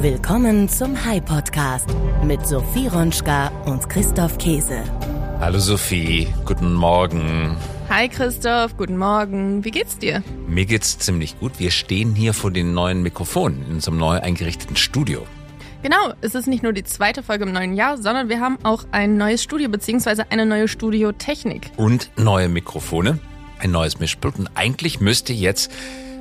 Willkommen zum High Podcast mit Sophie Ronschka und Christoph Käse. Hallo Sophie, guten Morgen. Hi Christoph, guten Morgen. Wie geht's dir? Mir geht's ziemlich gut. Wir stehen hier vor den neuen Mikrofonen in unserem neu eingerichteten Studio. Genau, es ist nicht nur die zweite Folge im neuen Jahr, sondern wir haben auch ein neues Studio bzw. eine neue Studiotechnik. Und neue Mikrofone, ein neues Mischpult. Und eigentlich müsste jetzt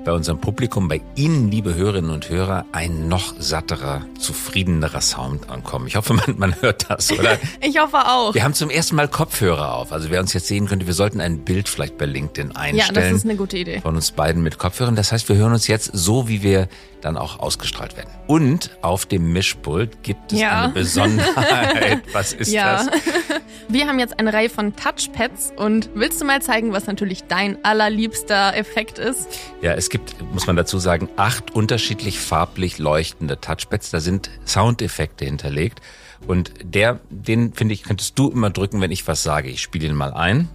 bei unserem Publikum, bei Ihnen, liebe Hörerinnen und Hörer, ein noch satterer, zufriedenerer Sound ankommen. Ich hoffe, man, man hört das, oder? ich hoffe auch. Wir haben zum ersten Mal Kopfhörer auf. Also wer uns jetzt sehen könnte, wir sollten ein Bild vielleicht bei LinkedIn einstellen. Ja, das ist eine gute Idee. Von uns beiden mit Kopfhörern. Das heißt, wir hören uns jetzt so, wie wir dann auch ausgestrahlt werden. Und auf dem Mischpult gibt es ja. eine Besonderheit. Was ist ja. das? Wir haben jetzt eine Reihe von Touchpads und willst du mal zeigen, was natürlich dein allerliebster Effekt ist? Ja, es gibt, muss man dazu sagen, acht unterschiedlich farblich leuchtende Touchpads. Da sind Soundeffekte hinterlegt. Und der, den finde ich, könntest du immer drücken, wenn ich was sage. Ich spiele ihn mal ein.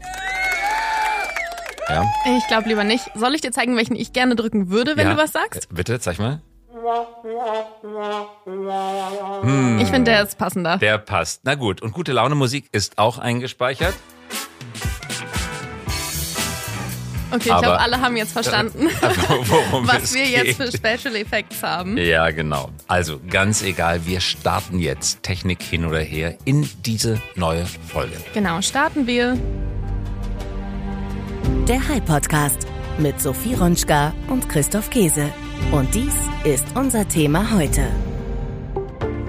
Ja. Ich glaube lieber nicht. Soll ich dir zeigen, welchen ich gerne drücken würde, wenn ja. du was sagst? Äh, bitte, zeig mal. Hm. Ich finde, der ist passender. Der passt. Na gut. Und gute Laune Musik ist auch eingespeichert. Okay, ich glaube, alle haben jetzt verstanden, was wir geht. jetzt für Special Effects haben. Ja, genau. Also ganz egal, wir starten jetzt Technik hin oder her in diese neue Folge. Genau, starten wir der High Podcast mit Sophie Ronschka und Christoph Käse. Und dies ist unser Thema heute.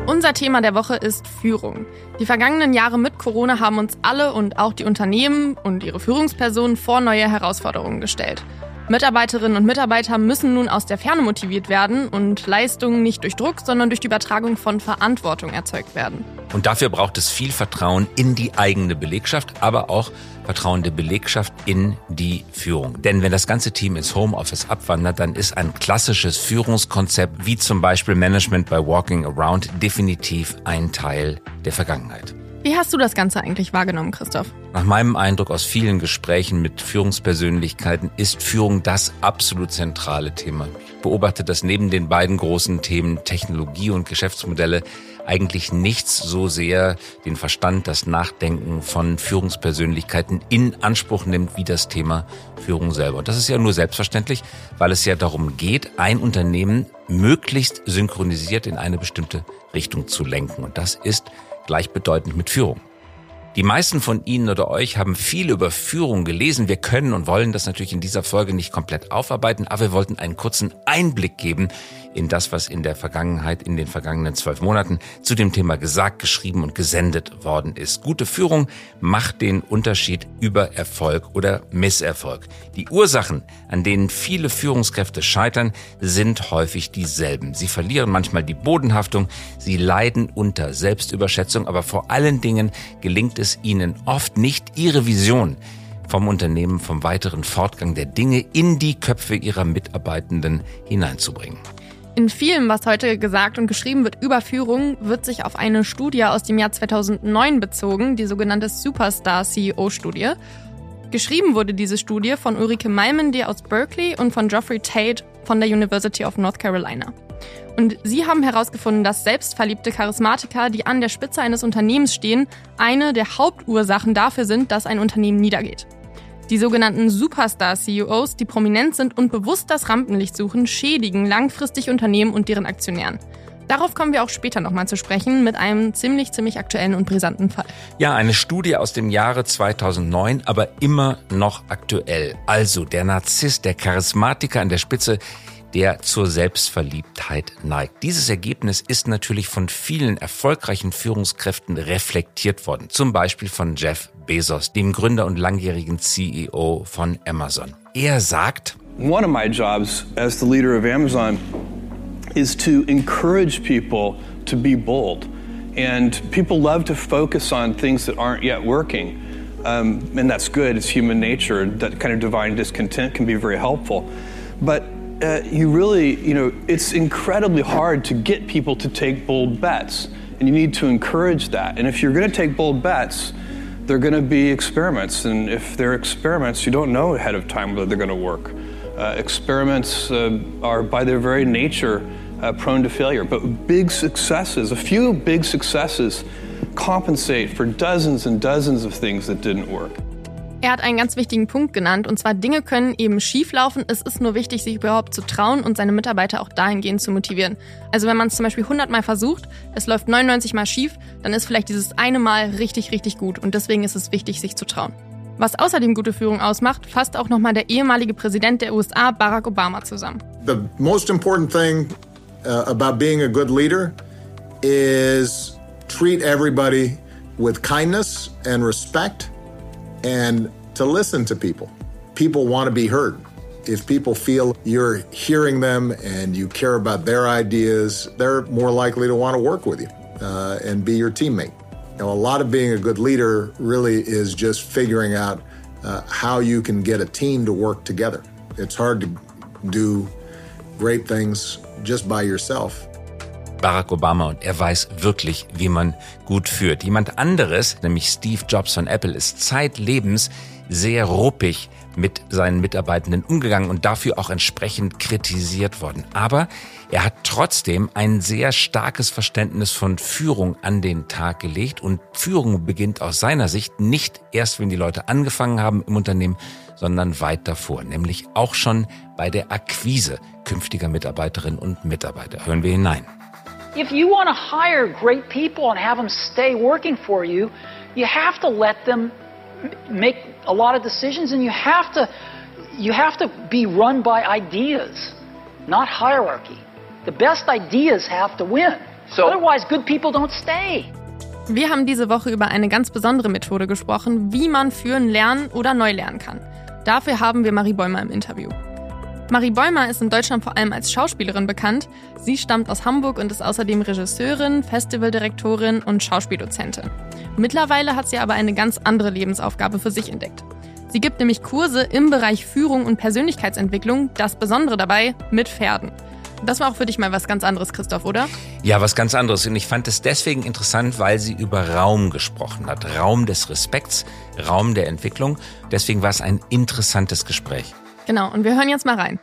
Unser Thema der Woche ist Führung. Die vergangenen Jahre mit Corona haben uns alle und auch die Unternehmen und ihre Führungspersonen vor neue Herausforderungen gestellt. Mitarbeiterinnen und Mitarbeiter müssen nun aus der Ferne motiviert werden und Leistungen nicht durch Druck, sondern durch die Übertragung von Verantwortung erzeugt werden. Und dafür braucht es viel Vertrauen in die eigene Belegschaft, aber auch Vertrauen der Belegschaft in die Führung. Denn wenn das ganze Team ins Homeoffice abwandert, dann ist ein klassisches Führungskonzept wie zum Beispiel Management by Walking Around definitiv ein Teil der Vergangenheit. Wie hast du das Ganze eigentlich wahrgenommen, Christoph? Nach meinem Eindruck aus vielen Gesprächen mit Führungspersönlichkeiten ist Führung das absolut zentrale Thema. Ich beobachte, dass neben den beiden großen Themen Technologie und Geschäftsmodelle eigentlich nichts so sehr den Verstand, das Nachdenken von Führungspersönlichkeiten in Anspruch nimmt wie das Thema Führung selber. Und das ist ja nur selbstverständlich, weil es ja darum geht, ein Unternehmen möglichst synchronisiert in eine bestimmte Richtung zu lenken. Und das ist gleichbedeutend mit Führung. Die meisten von Ihnen oder euch haben viel über Führung gelesen. Wir können und wollen das natürlich in dieser Folge nicht komplett aufarbeiten, aber wir wollten einen kurzen Einblick geben in das, was in der Vergangenheit, in den vergangenen zwölf Monaten zu dem Thema gesagt, geschrieben und gesendet worden ist. Gute Führung macht den Unterschied über Erfolg oder Misserfolg. Die Ursachen, an denen viele Führungskräfte scheitern, sind häufig dieselben. Sie verlieren manchmal die Bodenhaftung, sie leiden unter Selbstüberschätzung, aber vor allen Dingen gelingt es ihnen oft nicht, ihre Vision vom Unternehmen, vom weiteren Fortgang der Dinge in die Köpfe ihrer Mitarbeitenden hineinzubringen. In vielem, was heute gesagt und geschrieben wird über Führung, wird sich auf eine Studie aus dem Jahr 2009 bezogen, die sogenannte Superstar CEO Studie. Geschrieben wurde diese Studie von Ulrike Malmendier aus Berkeley und von Geoffrey Tate von der University of North Carolina. Und sie haben herausgefunden, dass selbstverliebte Charismatiker, die an der Spitze eines Unternehmens stehen, eine der Hauptursachen dafür sind, dass ein Unternehmen niedergeht. Die sogenannten Superstar-CEOs, die prominent sind und bewusst das Rampenlicht suchen, schädigen langfristig Unternehmen und deren Aktionären. Darauf kommen wir auch später nochmal zu sprechen mit einem ziemlich, ziemlich aktuellen und brisanten Fall. Ja, eine Studie aus dem Jahre 2009, aber immer noch aktuell. Also der Narzisst, der Charismatiker an der Spitze, der zur Selbstverliebtheit neigt. Dieses Ergebnis ist natürlich von vielen erfolgreichen Führungskräften reflektiert worden. Zum Beispiel von Jeff Bezos, dem Gründer und langjährigen CEO von Amazon. Er sagt, One of my jobs as the leader of Amazon is to encourage people to be bold. And people love to focus on things that aren't yet working. Um, and that's good, it's human nature. That kind of divine discontent can be very helpful. But uh, you really, you know, it's incredibly hard to get people to take bold bets. And you need to encourage that. And if you're going to take bold bets, they're going to be experiments. And if they're experiments, you don't know ahead of time whether they're going to work. Uh, experiments uh, are, by their very nature, uh, prone to failure. But big successes, a few big successes, compensate for dozens and dozens of things that didn't work. Er hat einen ganz wichtigen Punkt genannt, und zwar Dinge können eben schief laufen. Es ist nur wichtig, sich überhaupt zu trauen und seine Mitarbeiter auch dahingehend zu motivieren. Also wenn man es zum Beispiel 100 Mal versucht, es läuft 99 Mal schief, dann ist vielleicht dieses eine Mal richtig, richtig gut. Und deswegen ist es wichtig, sich zu trauen. Was außerdem gute Führung ausmacht, fasst auch nochmal der ehemalige Präsident der USA, Barack Obama, zusammen. The most important thing uh, about being a good leader is treat everybody with kindness and respect and to listen to people. People want to be heard. If people feel you're hearing them and you care about their ideas, they're more likely to want to work with you uh, and be your teammate. Know, a lot of being a good leader really is just figuring out uh, how you can get a team to work together. It's hard to do great things just by yourself. Barack Obama und er weiß wirklich, wie man gut führt. Jemand anderes, nämlich Steve Jobs von Apple, ist zeitlebens sehr ruppig mit seinen Mitarbeitenden umgegangen und dafür auch entsprechend kritisiert worden. Aber er hat trotzdem ein sehr starkes Verständnis von Führung an den Tag gelegt und Führung beginnt aus seiner Sicht nicht erst, wenn die Leute angefangen haben im Unternehmen, sondern weit davor, nämlich auch schon bei der Akquise künftiger Mitarbeiterinnen und Mitarbeiter. Hören wir hinein. If you want to hire great people and have them stay working for you, you have to let them make a lot of decisions and you have to you have to be run by ideas, not hierarchy. The best ideas have to win. So otherwise good people don't stay. Wir haben diese Woche über eine ganz besondere Methode gesprochen, wie man führen lernen oder neu lernen kann. Dafür haben wir Marie Bäumer im Interview. Marie Bäumer ist in Deutschland vor allem als Schauspielerin bekannt. Sie stammt aus Hamburg und ist außerdem Regisseurin, Festivaldirektorin und Schauspieldozentin. Mittlerweile hat sie aber eine ganz andere Lebensaufgabe für sich entdeckt. Sie gibt nämlich Kurse im Bereich Führung und Persönlichkeitsentwicklung, das Besondere dabei mit Pferden. Das war auch für dich mal was ganz anderes, Christoph, oder? Ja, was ganz anderes. Und ich fand es deswegen interessant, weil sie über Raum gesprochen hat. Raum des Respekts, Raum der Entwicklung. Deswegen war es ein interessantes Gespräch. Genau, und wir hören jetzt mal rein.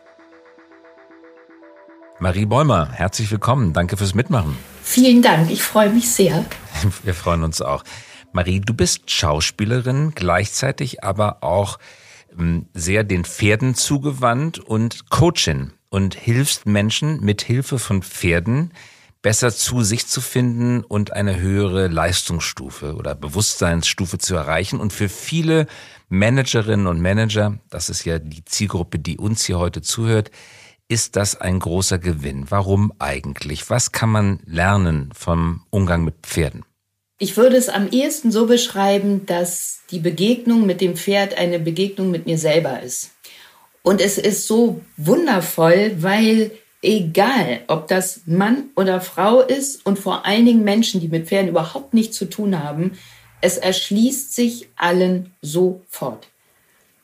Marie Bäumer, herzlich willkommen. Danke fürs Mitmachen. Vielen Dank, ich freue mich sehr. Wir freuen uns auch. Marie, du bist Schauspielerin, gleichzeitig aber auch ähm, sehr den Pferden zugewandt und Coachin und hilfst Menschen mit Hilfe von Pferden besser zu sich zu finden und eine höhere Leistungsstufe oder Bewusstseinsstufe zu erreichen. Und für viele Managerinnen und Manager, das ist ja die Zielgruppe, die uns hier heute zuhört, ist das ein großer Gewinn. Warum eigentlich? Was kann man lernen vom Umgang mit Pferden? Ich würde es am ehesten so beschreiben, dass die Begegnung mit dem Pferd eine Begegnung mit mir selber ist. Und es ist so wundervoll, weil egal, ob das Mann oder Frau ist und vor allen Dingen Menschen, die mit Pferden überhaupt nichts zu tun haben, es erschließt sich allen sofort.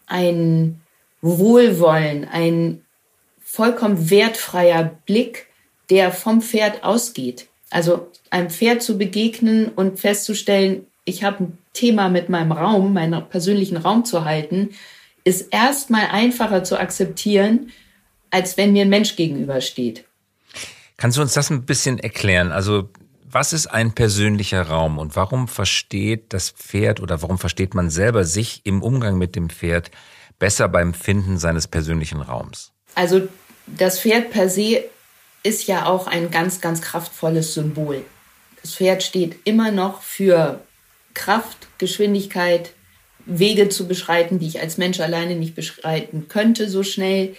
Ein Wohlwollen, ein vollkommen wertfreier Blick, der vom Pferd ausgeht. Also einem Pferd zu begegnen und festzustellen, ich habe ein Thema mit meinem Raum, meinen persönlichen Raum zu halten, ist erstmal einfacher zu akzeptieren, als wenn mir ein Mensch gegenübersteht. Kannst du uns das ein bisschen erklären? Also was ist ein persönlicher Raum und warum versteht das Pferd oder warum versteht man selber sich im Umgang mit dem Pferd besser beim Finden seines persönlichen Raums? Also das Pferd per se ist ja auch ein ganz, ganz kraftvolles Symbol. Das Pferd steht immer noch für Kraft, Geschwindigkeit, Wege zu beschreiten, die ich als Mensch alleine nicht beschreiten könnte so schnell,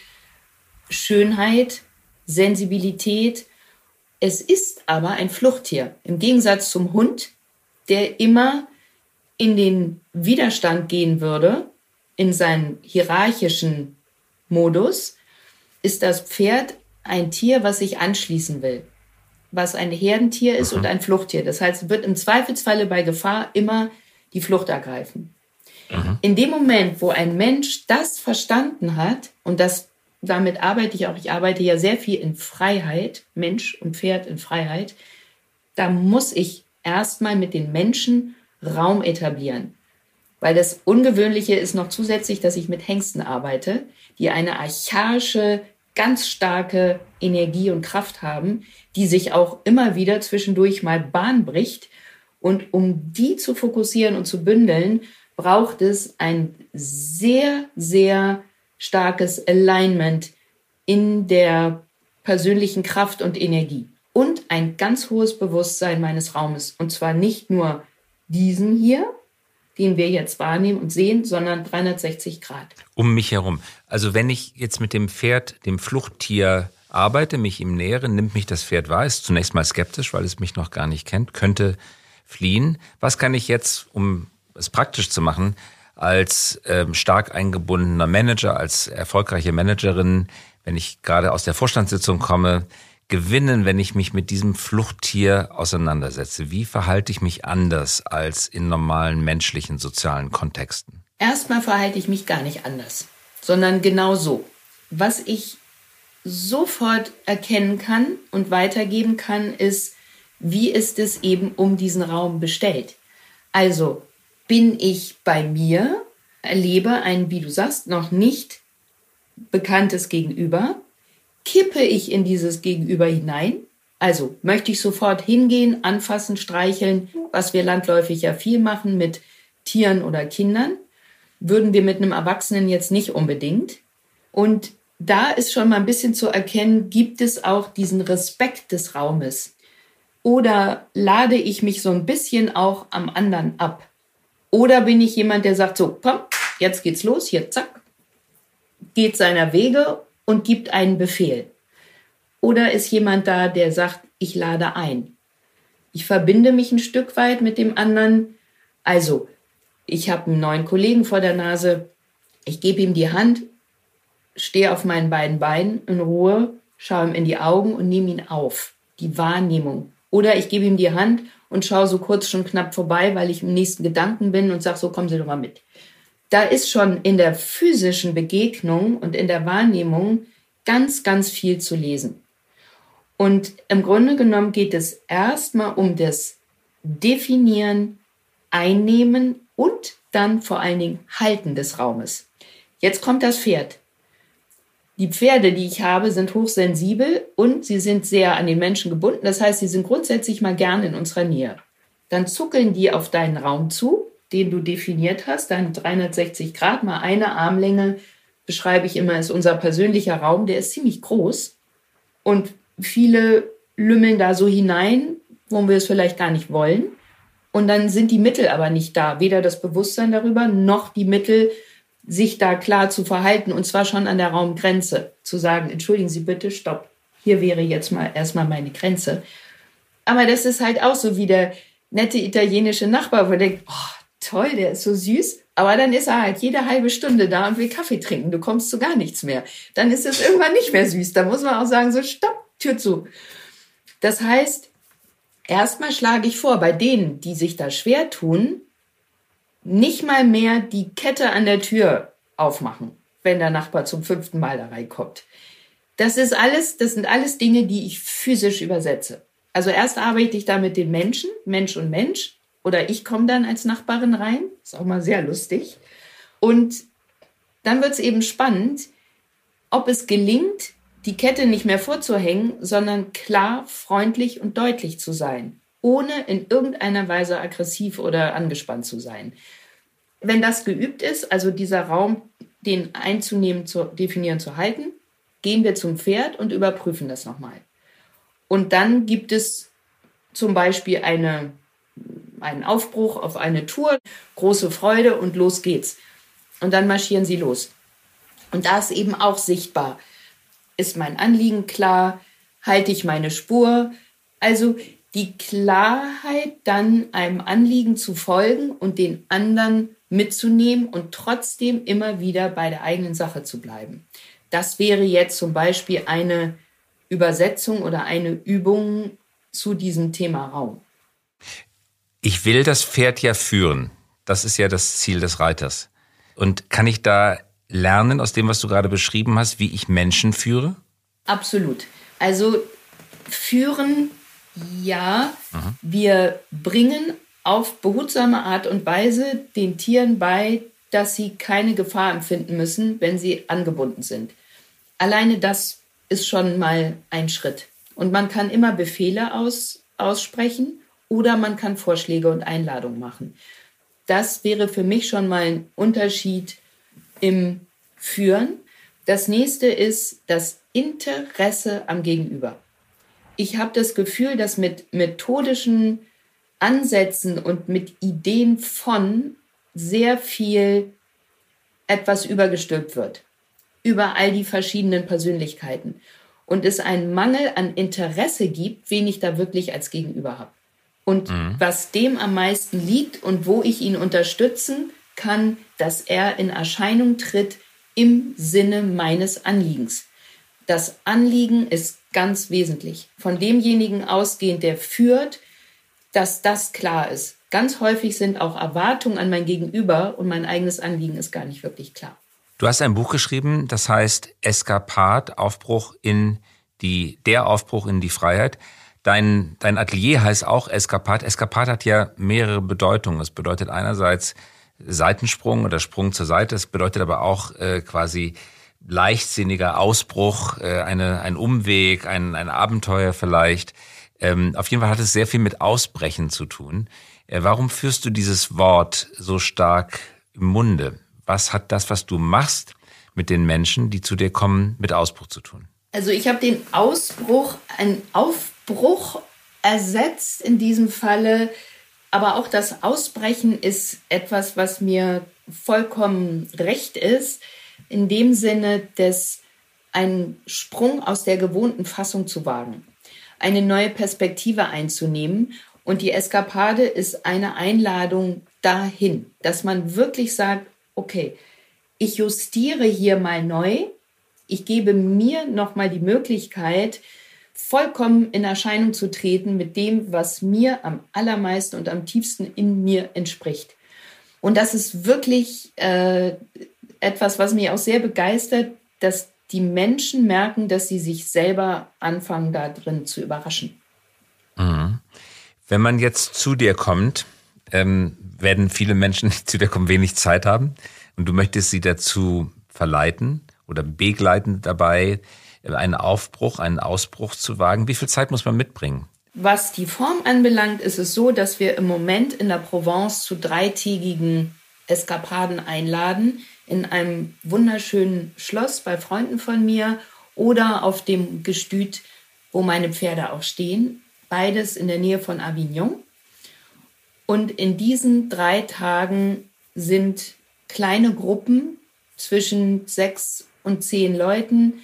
Schönheit, Sensibilität, es ist aber ein Fluchttier. Im Gegensatz zum Hund, der immer in den Widerstand gehen würde, in seinen hierarchischen Modus, ist das Pferd ein Tier, was sich anschließen will, was ein Herdentier ist mhm. und ein Fluchttier. Das heißt, es wird im Zweifelsfalle bei Gefahr immer die Flucht ergreifen. Mhm. In dem Moment, wo ein Mensch das verstanden hat, und das damit arbeite ich auch, ich arbeite ja sehr viel in Freiheit, Mensch und Pferd in Freiheit, da muss ich erstmal mit den Menschen Raum etablieren. Weil das Ungewöhnliche ist noch zusätzlich, dass ich mit Hengsten arbeite, die eine archaische ganz starke Energie und Kraft haben, die sich auch immer wieder zwischendurch mal Bahn bricht. Und um die zu fokussieren und zu bündeln, braucht es ein sehr, sehr starkes Alignment in der persönlichen Kraft und Energie und ein ganz hohes Bewusstsein meines Raumes. Und zwar nicht nur diesen hier, den wir jetzt wahrnehmen und sehen, sondern 360 Grad. Um mich herum. Also wenn ich jetzt mit dem Pferd, dem Fluchttier arbeite, mich ihm nähere, nimmt mich das Pferd wahr, ist zunächst mal skeptisch, weil es mich noch gar nicht kennt, könnte fliehen. Was kann ich jetzt, um es praktisch zu machen, als ähm, stark eingebundener Manager, als erfolgreiche Managerin, wenn ich gerade aus der Vorstandssitzung komme, gewinnen, wenn ich mich mit diesem Fluchttier auseinandersetze? Wie verhalte ich mich anders als in normalen menschlichen sozialen Kontexten? Erstmal verhalte ich mich gar nicht anders, sondern genau so. Was ich sofort erkennen kann und weitergeben kann, ist, wie ist es eben um diesen Raum bestellt. Also bin ich bei mir, erlebe ein, wie du sagst, noch nicht bekanntes Gegenüber, kippe ich in dieses Gegenüber hinein. Also möchte ich sofort hingehen, anfassen, streicheln, was wir landläufig ja viel machen mit Tieren oder Kindern, würden wir mit einem Erwachsenen jetzt nicht unbedingt. Und da ist schon mal ein bisschen zu erkennen, gibt es auch diesen Respekt des Raumes? Oder lade ich mich so ein bisschen auch am anderen ab? Oder bin ich jemand, der sagt, so, komm, jetzt geht's los, hier, zack, geht seiner Wege und gibt einen Befehl. Oder ist jemand da, der sagt, ich lade ein. Ich verbinde mich ein Stück weit mit dem anderen. Also, ich habe einen neuen Kollegen vor der Nase. Ich gebe ihm die Hand, stehe auf meinen beiden Beinen in Ruhe, schaue ihm in die Augen und nehme ihn auf. Die Wahrnehmung. Oder ich gebe ihm die Hand und schaue so kurz schon knapp vorbei, weil ich im nächsten Gedanken bin und sage, so kommen Sie doch mal mit da ist schon in der physischen Begegnung und in der Wahrnehmung ganz, ganz viel zu lesen. Und im Grunde genommen geht es erstmal um das Definieren, Einnehmen und dann vor allen Dingen Halten des Raumes. Jetzt kommt das Pferd. Die Pferde, die ich habe, sind hochsensibel und sie sind sehr an den Menschen gebunden. Das heißt, sie sind grundsätzlich mal gerne in unserer Nähe. Dann zuckeln die auf deinen Raum zu den du definiert hast, dann 360 Grad, mal eine Armlänge, beschreibe ich immer, ist unser persönlicher Raum, der ist ziemlich groß. Und viele lümmeln da so hinein, wo wir es vielleicht gar nicht wollen. Und dann sind die Mittel aber nicht da, weder das Bewusstsein darüber, noch die Mittel, sich da klar zu verhalten, und zwar schon an der Raumgrenze, zu sagen, entschuldigen Sie bitte, stopp, hier wäre jetzt mal erstmal meine Grenze. Aber das ist halt auch so wie der nette italienische Nachbar, wo der denkt, oh, toll, der ist so süß. Aber dann ist er halt jede halbe Stunde da und will Kaffee trinken. Du kommst zu gar nichts mehr. Dann ist es irgendwann nicht mehr süß. Da muss man auch sagen, so stopp, Tür zu. Das heißt, erstmal schlage ich vor, bei denen, die sich da schwer tun, nicht mal mehr die Kette an der Tür aufmachen, wenn der Nachbar zum fünften Mal da reinkommt. Das ist alles, das sind alles Dinge, die ich physisch übersetze. Also erst arbeite ich da mit den Menschen, Mensch und Mensch, oder ich komme dann als Nachbarin rein. Ist auch mal sehr lustig. Und dann wird es eben spannend, ob es gelingt, die Kette nicht mehr vorzuhängen, sondern klar, freundlich und deutlich zu sein, ohne in irgendeiner Weise aggressiv oder angespannt zu sein. Wenn das geübt ist, also dieser Raum, den einzunehmen, zu definieren, zu halten, gehen wir zum Pferd und überprüfen das nochmal. Und dann gibt es zum Beispiel eine einen Aufbruch auf eine Tour, große Freude und los geht's. Und dann marschieren sie los. Und da ist eben auch sichtbar, ist mein Anliegen klar, halte ich meine Spur. Also die Klarheit, dann einem Anliegen zu folgen und den anderen mitzunehmen und trotzdem immer wieder bei der eigenen Sache zu bleiben. Das wäre jetzt zum Beispiel eine Übersetzung oder eine Übung zu diesem Thema Raum. Ich will das Pferd ja führen. Das ist ja das Ziel des Reiters. Und kann ich da lernen aus dem, was du gerade beschrieben hast, wie ich Menschen führe? Absolut. Also führen, ja. Mhm. Wir bringen auf behutsame Art und Weise den Tieren bei, dass sie keine Gefahr empfinden müssen, wenn sie angebunden sind. Alleine das ist schon mal ein Schritt. Und man kann immer Befehle aus, aussprechen oder man kann Vorschläge und Einladungen machen. Das wäre für mich schon mal ein Unterschied im Führen. Das nächste ist das Interesse am Gegenüber. Ich habe das Gefühl, dass mit methodischen Ansätzen und mit Ideen von sehr viel etwas übergestülpt wird über all die verschiedenen Persönlichkeiten und es einen Mangel an Interesse gibt, wen ich da wirklich als Gegenüber habe. Und mhm. was dem am meisten liegt und wo ich ihn unterstützen kann, dass er in Erscheinung tritt im Sinne meines Anliegens. Das Anliegen ist ganz wesentlich. Von demjenigen ausgehend, der führt, dass das klar ist. Ganz häufig sind auch Erwartungen an mein Gegenüber und mein eigenes Anliegen ist gar nicht wirklich klar. Du hast ein Buch geschrieben, das heißt Eskapad, Aufbruch in die, der Aufbruch in die Freiheit. Dein, dein Atelier heißt auch Eskapad. Eskapad hat ja mehrere Bedeutungen. Es bedeutet einerseits Seitensprung oder Sprung zur Seite. Es bedeutet aber auch äh, quasi leichtsinniger Ausbruch, äh, eine, ein Umweg, ein, ein Abenteuer vielleicht. Ähm, auf jeden Fall hat es sehr viel mit Ausbrechen zu tun. Äh, warum führst du dieses Wort so stark im Munde? Was hat das, was du machst, mit den Menschen, die zu dir kommen, mit Ausbruch zu tun? Also ich habe den Ausbruch, einen Aufbruch ersetzt in diesem Falle. Aber auch das Ausbrechen ist etwas, was mir vollkommen recht ist, in dem Sinne, dass einen Sprung aus der gewohnten Fassung zu wagen, eine neue Perspektive einzunehmen. Und die Eskapade ist eine Einladung dahin, dass man wirklich sagt, okay, ich justiere hier mal neu, ich gebe mir nochmal die Möglichkeit, vollkommen in Erscheinung zu treten mit dem, was mir am allermeisten und am tiefsten in mir entspricht. Und das ist wirklich äh, etwas, was mich auch sehr begeistert, dass die Menschen merken, dass sie sich selber anfangen, da drin zu überraschen. Mhm. Wenn man jetzt zu dir kommt, ähm, werden viele Menschen, die zu dir kommen, wenig Zeit haben. Und du möchtest sie dazu verleiten oder begleiten dabei, einen Aufbruch, einen Ausbruch zu wagen. Wie viel Zeit muss man mitbringen? Was die Form anbelangt, ist es so, dass wir im Moment in der Provence zu dreitägigen Eskapaden einladen. In einem wunderschönen Schloss bei Freunden von mir oder auf dem Gestüt, wo meine Pferde auch stehen. Beides in der Nähe von Avignon. Und in diesen drei Tagen sind kleine Gruppen zwischen sechs und zehn Leuten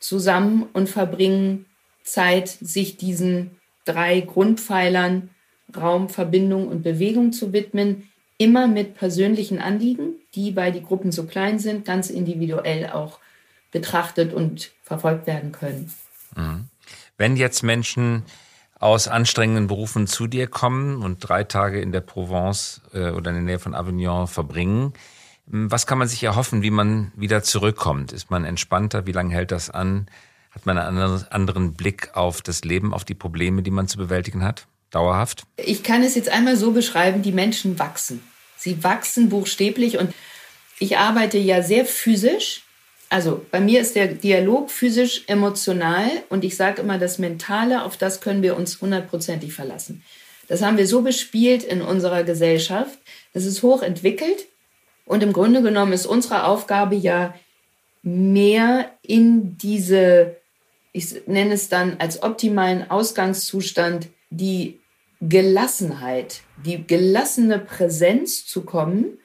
zusammen und verbringen Zeit, sich diesen drei Grundpfeilern Raum, Verbindung und Bewegung zu widmen, immer mit persönlichen Anliegen, die, weil die Gruppen so klein sind, ganz individuell auch betrachtet und verfolgt werden können. Mhm. Wenn jetzt Menschen aus anstrengenden Berufen zu dir kommen und drei Tage in der Provence äh, oder in der Nähe von Avignon verbringen. Was kann man sich erhoffen, wie man wieder zurückkommt? Ist man entspannter? Wie lange hält das an? Hat man einen anderen Blick auf das Leben, auf die Probleme, die man zu bewältigen hat? Dauerhaft? Ich kann es jetzt einmal so beschreiben, die Menschen wachsen. Sie wachsen buchstäblich und ich arbeite ja sehr physisch also bei mir ist der Dialog physisch emotional und ich sage immer, das Mentale, auf das können wir uns hundertprozentig verlassen. Das haben wir so bespielt in unserer Gesellschaft. Das ist hochentwickelt und im Grunde genommen ist unsere Aufgabe ja mehr in diese, ich nenne es dann als optimalen Ausgangszustand, die Gelassenheit, die gelassene Präsenz zu kommen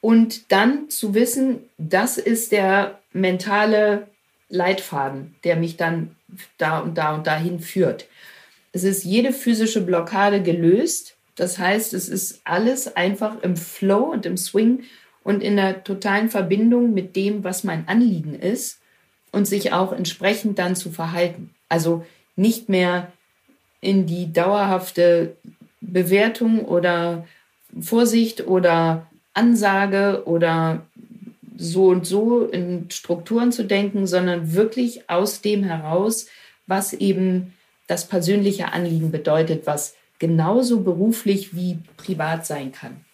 und dann zu wissen, das ist der mentale Leitfaden, der mich dann da und da und dahin führt. Es ist jede physische Blockade gelöst. Das heißt, es ist alles einfach im Flow und im Swing und in der totalen Verbindung mit dem, was mein Anliegen ist und sich auch entsprechend dann zu verhalten. Also nicht mehr in die dauerhafte Bewertung oder Vorsicht oder Ansage oder so und so in Strukturen zu denken, sondern wirklich aus dem heraus, was eben das persönliche Anliegen bedeutet, was genauso beruflich wie privat sein kann.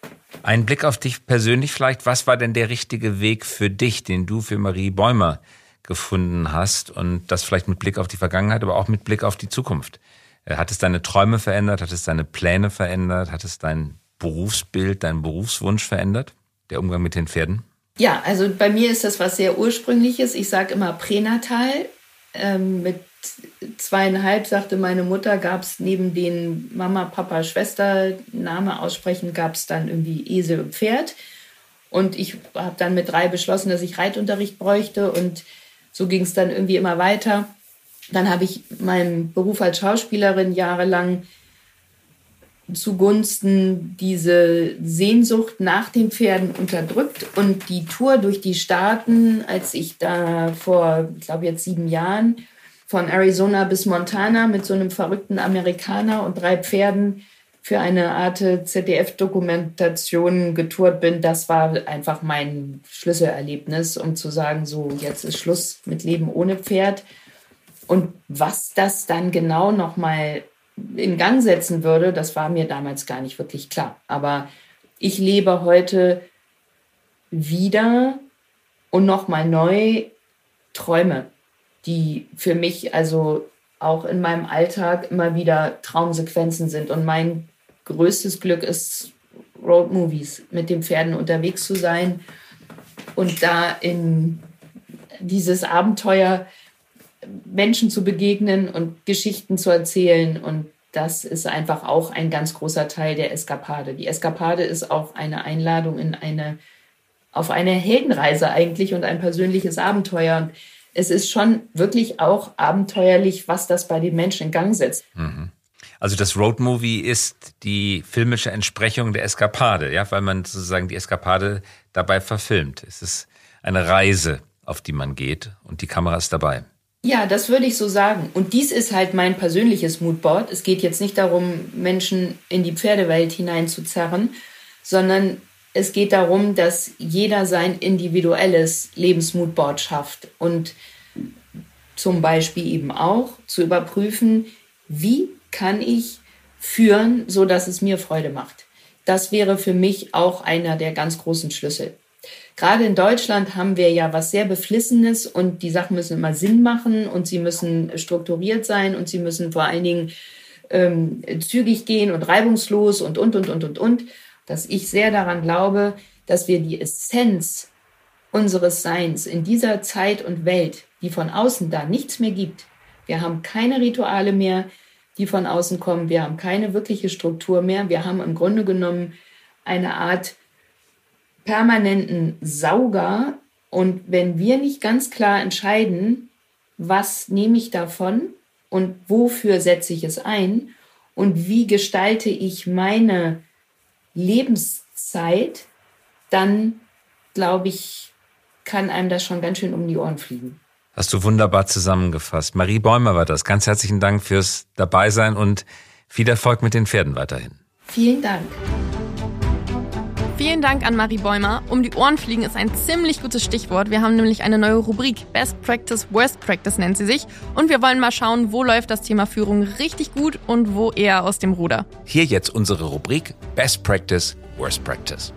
Ein Blick auf dich persönlich vielleicht. Was war denn der richtige Weg für dich, den du für Marie Bäumer gefunden hast und das vielleicht mit Blick auf die Vergangenheit, aber auch mit Blick auf die Zukunft. Äh, hat es deine Träume verändert? Hat es deine Pläne verändert? Hat es dein Berufsbild, deinen Berufswunsch verändert? Der Umgang mit den Pferden? Ja, also bei mir ist das was sehr ursprüngliches. Ich sage immer pränatal. Ähm, mit zweieinhalb sagte meine Mutter, gab es neben den Mama, Papa, Schwester Name aussprechen, gab es dann irgendwie Esel und Pferd. Und ich habe dann mit drei beschlossen, dass ich Reitunterricht bräuchte. Und so ging es dann irgendwie immer weiter. Dann habe ich meinen Beruf als Schauspielerin jahrelang zugunsten diese Sehnsucht nach den Pferden unterdrückt. Und die Tour durch die Staaten, als ich da vor, ich glaube jetzt sieben Jahren, von Arizona bis Montana mit so einem verrückten Amerikaner und drei Pferden für eine Art ZDF-Dokumentation getourt bin, das war einfach mein Schlüsselerlebnis, um zu sagen, so jetzt ist Schluss mit Leben ohne Pferd. Und was das dann genau nochmal in Gang setzen würde, das war mir damals gar nicht wirklich klar. Aber ich lebe heute wieder und nochmal neu Träume, die für mich also auch in meinem Alltag immer wieder Traumsequenzen sind. Und mein größtes Glück ist, Roadmovies mit den Pferden unterwegs zu sein und da in dieses Abenteuer Menschen zu begegnen und Geschichten zu erzählen. Und das ist einfach auch ein ganz großer Teil der Eskapade. Die Eskapade ist auch eine Einladung in eine, auf eine Heldenreise eigentlich und ein persönliches Abenteuer. Es ist schon wirklich auch abenteuerlich, was das bei den Menschen in Gang setzt. Mhm. Also das Roadmovie ist die filmische Entsprechung der Eskapade, ja, weil man sozusagen die Eskapade dabei verfilmt. Es ist eine Reise, auf die man geht und die Kamera ist dabei. Ja, das würde ich so sagen. Und dies ist halt mein persönliches Moodboard. Es geht jetzt nicht darum, Menschen in die Pferdewelt hineinzuzerren, sondern es geht darum, dass jeder sein individuelles Lebensmoodboard schafft und zum Beispiel eben auch zu überprüfen, wie kann ich führen, so dass es mir Freude macht. Das wäre für mich auch einer der ganz großen Schlüssel. Gerade in Deutschland haben wir ja was sehr Beflissenes und die Sachen müssen immer Sinn machen und sie müssen strukturiert sein und sie müssen vor allen Dingen ähm, zügig gehen und reibungslos und, und, und, und, und, und. Dass ich sehr daran glaube, dass wir die Essenz unseres Seins in dieser Zeit und Welt, die von außen da nichts mehr gibt, wir haben keine Rituale mehr, die von außen kommen, wir haben keine wirkliche Struktur mehr, wir haben im Grunde genommen eine Art permanenten Sauger. Und wenn wir nicht ganz klar entscheiden, was nehme ich davon und wofür setze ich es ein und wie gestalte ich meine Lebenszeit, dann glaube ich, kann einem das schon ganz schön um die Ohren fliegen. Hast du wunderbar zusammengefasst. Marie Bäumer war das. Ganz herzlichen Dank fürs Dabeisein und viel Erfolg mit den Pferden weiterhin. Vielen Dank. Vielen Dank an Marie Bäumer. Um die Ohren fliegen ist ein ziemlich gutes Stichwort. Wir haben nämlich eine neue Rubrik. Best Practice, Worst Practice nennt sie sich. Und wir wollen mal schauen, wo läuft das Thema Führung richtig gut und wo eher aus dem Ruder. Hier jetzt unsere Rubrik Best Practice, Worst Practice.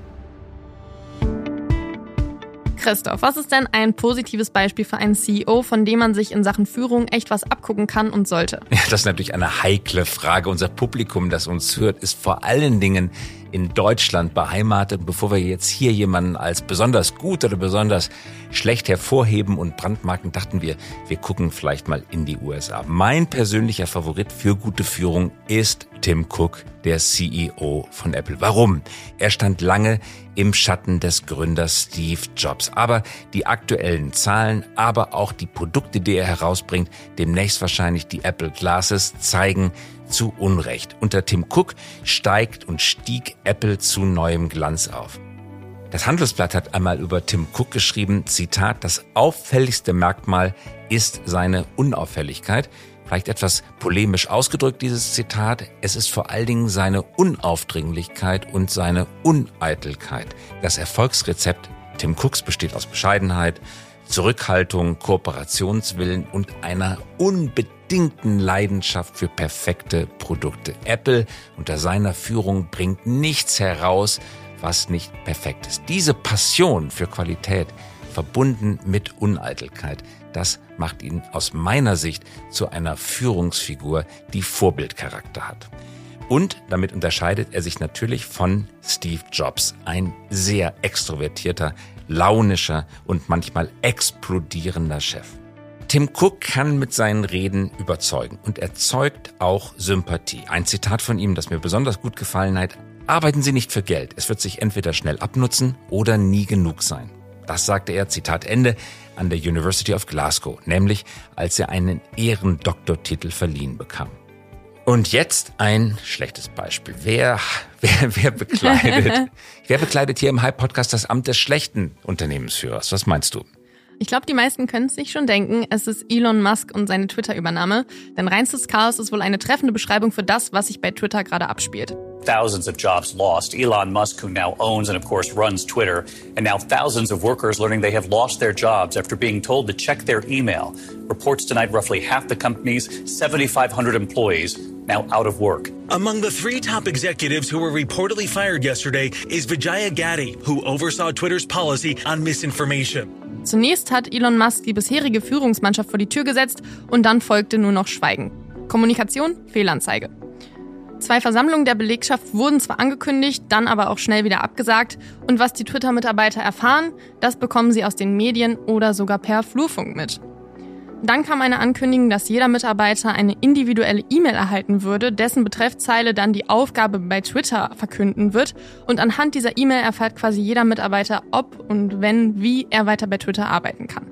Christoph, was ist denn ein positives Beispiel für einen CEO, von dem man sich in Sachen Führung echt was abgucken kann und sollte? Ja, das ist natürlich eine heikle Frage. Unser Publikum, das uns hört, ist vor allen Dingen in Deutschland beheimatet. Bevor wir jetzt hier jemanden als besonders gut oder besonders schlecht hervorheben und brandmarken, dachten wir, wir gucken vielleicht mal in die USA. Mein persönlicher Favorit für gute Führung ist Tim Cook, der CEO von Apple. Warum? Er stand lange im Schatten des Gründers Steve Jobs. Aber die aktuellen Zahlen, aber auch die Produkte, die er herausbringt, demnächst wahrscheinlich die Apple Glasses, zeigen, zu Unrecht. Unter Tim Cook steigt und stieg Apple zu neuem Glanz auf. Das Handelsblatt hat einmal über Tim Cook geschrieben, Zitat, das auffälligste Merkmal ist seine Unauffälligkeit. Vielleicht etwas polemisch ausgedrückt, dieses Zitat. Es ist vor allen Dingen seine Unaufdringlichkeit und seine Uneitelkeit. Das Erfolgsrezept Tim Cooks besteht aus Bescheidenheit, Zurückhaltung, Kooperationswillen und einer unbedingten Leidenschaft für perfekte Produkte. Apple unter seiner Führung bringt nichts heraus, was nicht perfekt ist. Diese Passion für Qualität verbunden mit Uneitelkeit. Das macht ihn aus meiner Sicht zu einer Führungsfigur, die Vorbildcharakter hat. Und damit unterscheidet er sich natürlich von Steve Jobs, ein sehr extrovertierter, launischer und manchmal explodierender Chef. Tim Cook kann mit seinen Reden überzeugen und erzeugt auch Sympathie. Ein Zitat von ihm, das mir besonders gut gefallen hat. Arbeiten Sie nicht für Geld. Es wird sich entweder schnell abnutzen oder nie genug sein. Das sagte er, Zitat Ende, an der University of Glasgow, nämlich als er einen Ehrendoktortitel verliehen bekam. Und jetzt ein schlechtes Beispiel. Wer, wer, wer bekleidet, wer bekleidet hier im Hype-Podcast das Amt des schlechten Unternehmensführers? Was meinst du? Ich glaube, die meisten können es sich schon denken. Es ist Elon Musk und seine Twitter-Übernahme. Denn reinstes Chaos ist wohl eine treffende Beschreibung für das, was sich bei Twitter gerade abspielt. Thousands of jobs lost. Elon Musk, who now owns and of course runs Twitter, and now thousands of workers learning they have lost their jobs after being told to check their email. Reports tonight roughly half the company's 7,500 employees now out of work. Among the three top executives who were reportedly fired yesterday is Vijaya Gaddy, who oversaw Twitter's policy on misinformation. Zunächst hat Elon Musk die bisherige Führungsmannschaft vor die Tür gesetzt und dann folgte nur noch Schweigen. Kommunikation, Fehlanzeige. Zwei Versammlungen der Belegschaft wurden zwar angekündigt, dann aber auch schnell wieder abgesagt. Und was die Twitter-Mitarbeiter erfahren, das bekommen sie aus den Medien oder sogar per Flurfunk mit. Dann kam eine Ankündigung, dass jeder Mitarbeiter eine individuelle E-Mail erhalten würde, dessen Betreffzeile dann die Aufgabe bei Twitter verkünden wird. Und anhand dieser E-Mail erfährt quasi jeder Mitarbeiter, ob und wenn, wie er weiter bei Twitter arbeiten kann.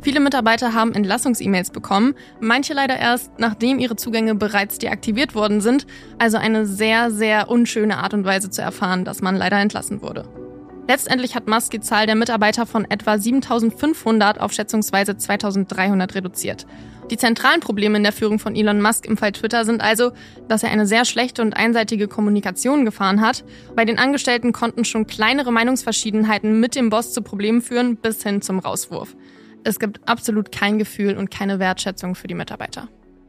Viele Mitarbeiter haben Entlassungs-E-Mails bekommen, manche leider erst, nachdem ihre Zugänge bereits deaktiviert worden sind, also eine sehr, sehr unschöne Art und Weise zu erfahren, dass man leider entlassen wurde. Letztendlich hat Musk die Zahl der Mitarbeiter von etwa 7500 auf schätzungsweise 2300 reduziert. Die zentralen Probleme in der Führung von Elon Musk im Fall Twitter sind also, dass er eine sehr schlechte und einseitige Kommunikation gefahren hat. Bei den Angestellten konnten schon kleinere Meinungsverschiedenheiten mit dem Boss zu Problemen führen, bis hin zum Rauswurf. Es gibt absolut kein Gefühl und keine Wertschätzung für die Mitarbeiter.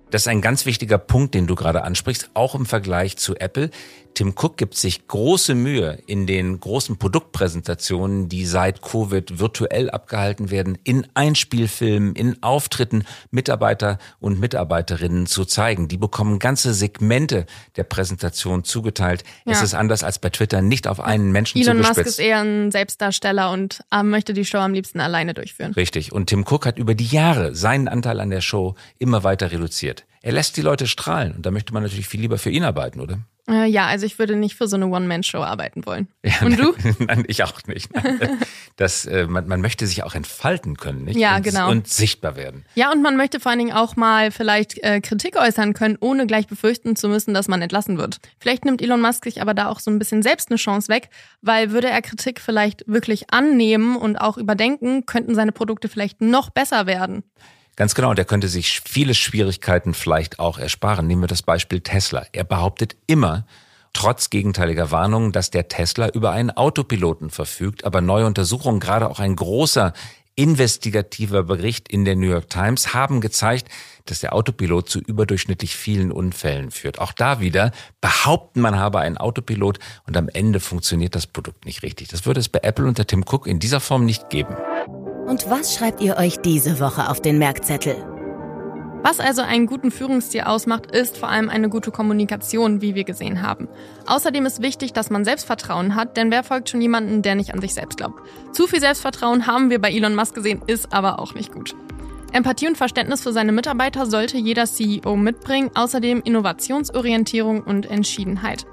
Das ist ein ganz wichtiger Punkt, den du gerade ansprichst, auch im Vergleich zu Apple. Tim Cook gibt sich große Mühe in den großen Produktpräsentationen, die seit Covid virtuell abgehalten werden, in Einspielfilmen, in Auftritten Mitarbeiter und Mitarbeiterinnen zu zeigen. Die bekommen ganze Segmente der Präsentation zugeteilt. Ja. Es ist anders als bei Twitter, nicht auf einen Menschen Elon zugespitzt. Musk ist eher ein Selbstdarsteller und äh, möchte die Show am liebsten alleine durchführen. Richtig. Und Tim Cook hat über die Jahre seinen Anteil an der Show immer weiter reduziert. Er lässt die Leute strahlen und da möchte man natürlich viel lieber für ihn arbeiten, oder? Äh, ja, also ich würde nicht für so eine One-Man-Show arbeiten wollen. Ja, und du? Nein, ich auch nicht. Das, äh, man, man möchte sich auch entfalten können, nicht? Ja, und, genau. Und sichtbar werden. Ja, und man möchte vor allen Dingen auch mal vielleicht äh, Kritik äußern können, ohne gleich befürchten zu müssen, dass man entlassen wird. Vielleicht nimmt Elon Musk sich aber da auch so ein bisschen selbst eine Chance weg, weil würde er Kritik vielleicht wirklich annehmen und auch überdenken, könnten seine Produkte vielleicht noch besser werden. Ganz genau, und er könnte sich viele Schwierigkeiten vielleicht auch ersparen. Nehmen wir das Beispiel Tesla. Er behauptet immer, trotz gegenteiliger Warnungen, dass der Tesla über einen Autopiloten verfügt, aber neue Untersuchungen, gerade auch ein großer investigativer Bericht in der New York Times haben gezeigt, dass der Autopilot zu überdurchschnittlich vielen Unfällen führt. Auch da wieder behaupten, man habe einen Autopilot und am Ende funktioniert das Produkt nicht richtig. Das würde es bei Apple unter Tim Cook in dieser Form nicht geben. Und was schreibt ihr euch diese Woche auf den Merkzettel? Was also einen guten Führungsstil ausmacht, ist vor allem eine gute Kommunikation, wie wir gesehen haben. Außerdem ist wichtig, dass man Selbstvertrauen hat, denn wer folgt schon jemanden, der nicht an sich selbst glaubt? Zu viel Selbstvertrauen haben wir bei Elon Musk gesehen, ist aber auch nicht gut. Empathie und Verständnis für seine Mitarbeiter sollte jeder CEO mitbringen, außerdem Innovationsorientierung und Entschiedenheit.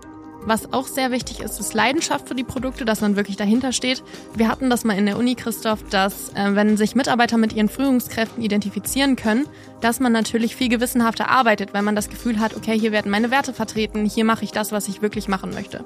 Was auch sehr wichtig ist, ist Leidenschaft für die Produkte, dass man wirklich dahinter steht. Wir hatten das mal in der Uni, Christoph, dass äh, wenn sich Mitarbeiter mit ihren Führungskräften identifizieren können, dass man natürlich viel gewissenhafter arbeitet, weil man das Gefühl hat, okay, hier werden meine Werte vertreten, hier mache ich das, was ich wirklich machen möchte.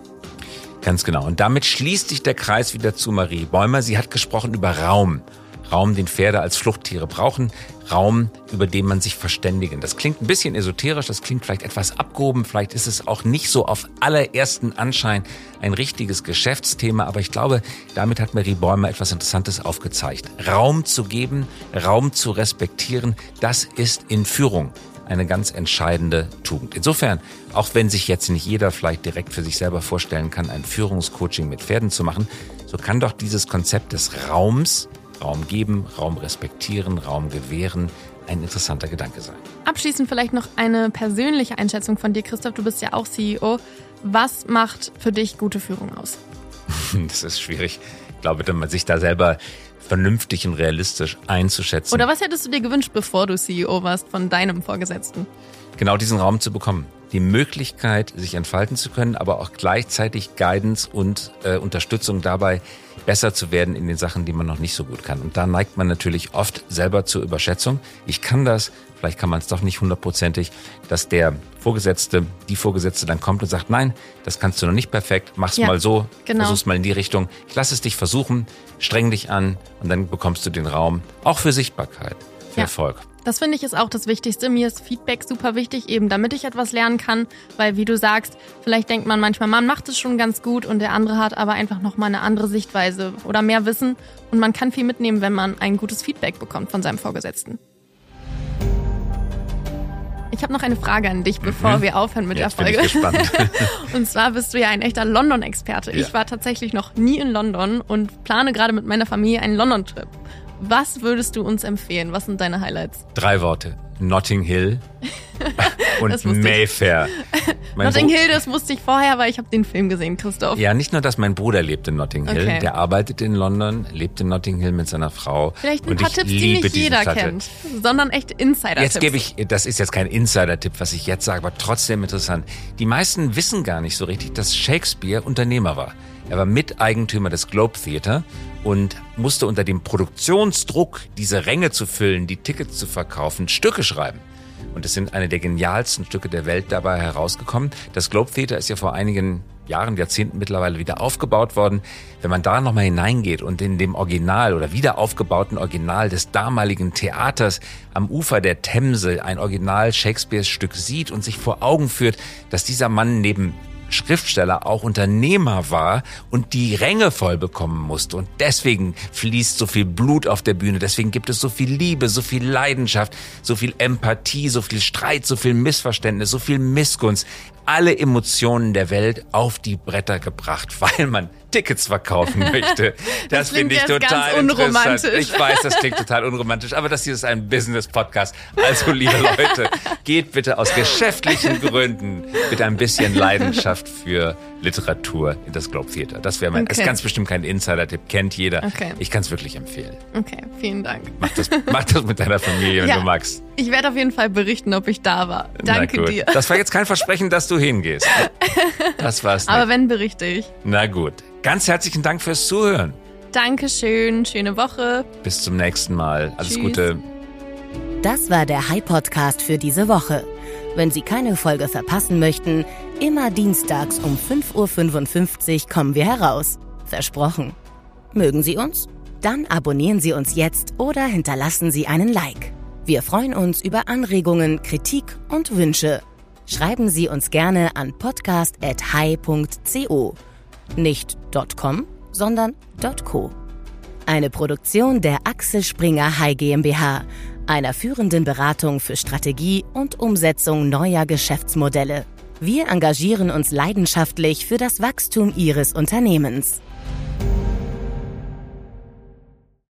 Ganz genau. Und damit schließt sich der Kreis wieder zu Marie Bäumer. Sie hat gesprochen über Raum. Raum, den Pferde als Fluchttiere brauchen, Raum, über den man sich verständigen. Das klingt ein bisschen esoterisch, das klingt vielleicht etwas abgehoben, vielleicht ist es auch nicht so auf allerersten Anschein ein richtiges Geschäftsthema, aber ich glaube, damit hat Marie Bäumer etwas Interessantes aufgezeigt. Raum zu geben, Raum zu respektieren, das ist in Führung eine ganz entscheidende Tugend. Insofern, auch wenn sich jetzt nicht jeder vielleicht direkt für sich selber vorstellen kann, ein Führungscoaching mit Pferden zu machen, so kann doch dieses Konzept des Raums Raum geben, Raum respektieren, Raum gewähren ein interessanter Gedanke sein. Abschließend vielleicht noch eine persönliche Einschätzung von dir, Christoph. Du bist ja auch CEO. Was macht für dich gute Führung aus? Das ist schwierig. Ich glaube, wenn man sich da selber vernünftig und realistisch einzuschätzen. Oder was hättest du dir gewünscht, bevor du CEO warst, von deinem Vorgesetzten? Genau diesen Raum zu bekommen. Die Möglichkeit, sich entfalten zu können, aber auch gleichzeitig Guidance und äh, Unterstützung dabei, besser zu werden in den Sachen, die man noch nicht so gut kann. Und da neigt man natürlich oft selber zur Überschätzung. Ich kann das, vielleicht kann man es doch nicht hundertprozentig, dass der Vorgesetzte, die Vorgesetzte dann kommt und sagt, nein, das kannst du noch nicht perfekt, mach's ja, mal so, genau. versuch's mal in die Richtung. Ich lass es dich versuchen, streng dich an und dann bekommst du den Raum, auch für Sichtbarkeit, ja. Erfolg. Das finde ich ist auch das Wichtigste. Mir ist Feedback super wichtig, eben damit ich etwas lernen kann, weil wie du sagst, vielleicht denkt man manchmal, man macht es schon ganz gut und der andere hat aber einfach nochmal eine andere Sichtweise oder mehr Wissen und man kann viel mitnehmen, wenn man ein gutes Feedback bekommt von seinem Vorgesetzten. Ich habe noch eine Frage an dich, bevor mhm. wir aufhören mit Jetzt der Folge. Bin ich gespannt. und zwar bist du ja ein echter London-Experte. Ja. Ich war tatsächlich noch nie in London und plane gerade mit meiner Familie einen London-Trip. Was würdest du uns empfehlen? Was sind deine Highlights? Drei Worte. Notting Hill und Mayfair. Notting Hill, das wusste ich vorher, weil ich habe den Film gesehen, Christoph. Ja, nicht nur, dass mein Bruder lebt in Notting Hill, okay. der arbeitet in London, lebt in Notting Hill mit seiner Frau. Vielleicht ein paar Tipps, die nicht jeder Platte. kennt, sondern echt Insider-Tipps. Jetzt gebe ich, das ist jetzt kein Insider-Tipp, was ich jetzt sage, aber trotzdem interessant. Die meisten wissen gar nicht so richtig, dass Shakespeare Unternehmer war. Er war Miteigentümer des Globe Theatre und musste unter dem Produktionsdruck, diese Ränge zu füllen, die Tickets zu verkaufen, Stücke schreiben. Und es sind eine der genialsten Stücke der Welt dabei herausgekommen. Das Globe Theatre ist ja vor einigen Jahren, Jahrzehnten mittlerweile wieder aufgebaut worden. Wenn man da nochmal hineingeht und in dem Original oder wieder aufgebauten Original des damaligen Theaters am Ufer der Themse ein Original Shakespeares Stück sieht und sich vor Augen führt, dass dieser Mann neben Schriftsteller auch Unternehmer war und die Ränge voll bekommen musste. Und deswegen fließt so viel Blut auf der Bühne. Deswegen gibt es so viel Liebe, so viel Leidenschaft, so viel Empathie, so viel Streit, so viel Missverständnis, so viel Missgunst. Alle Emotionen der Welt auf die Bretter gebracht, weil man Tickets verkaufen möchte. Das, das finde ich total interessant. Ich weiß, das klingt total unromantisch, aber das hier ist ein Business-Podcast. Also, liebe Leute, geht bitte aus geschäftlichen Gründen mit ein bisschen Leidenschaft für Literatur in das Globe Theater. Das wäre mein, okay. ist ganz bestimmt kein Insider-Tipp, kennt jeder. Okay. Ich kann es wirklich empfehlen. Okay, vielen Dank. Mach das, mach das mit deiner Familie, wenn ja, du magst. Ich werde auf jeden Fall berichten, ob ich da war. Danke dir. Das war jetzt kein Versprechen, dass du hingehst. Das war's. Nicht. Aber wenn, berichte ich. Na gut. Ganz herzlichen Dank fürs Zuhören. Dankeschön. Schöne Woche. Bis zum nächsten Mal. Alles Tschüss. Gute. Das war der High Podcast für diese Woche. Wenn Sie keine Folge verpassen möchten, immer dienstags um 5.55 Uhr kommen wir heraus. Versprochen. Mögen Sie uns? Dann abonnieren Sie uns jetzt oder hinterlassen Sie einen Like. Wir freuen uns über Anregungen, Kritik und Wünsche. Schreiben Sie uns gerne an podcast.hi.co. Nicht .com, sondern .co. Eine Produktion der Axel Springer High GmbH, einer führenden Beratung für Strategie und Umsetzung neuer Geschäftsmodelle. Wir engagieren uns leidenschaftlich für das Wachstum Ihres Unternehmens.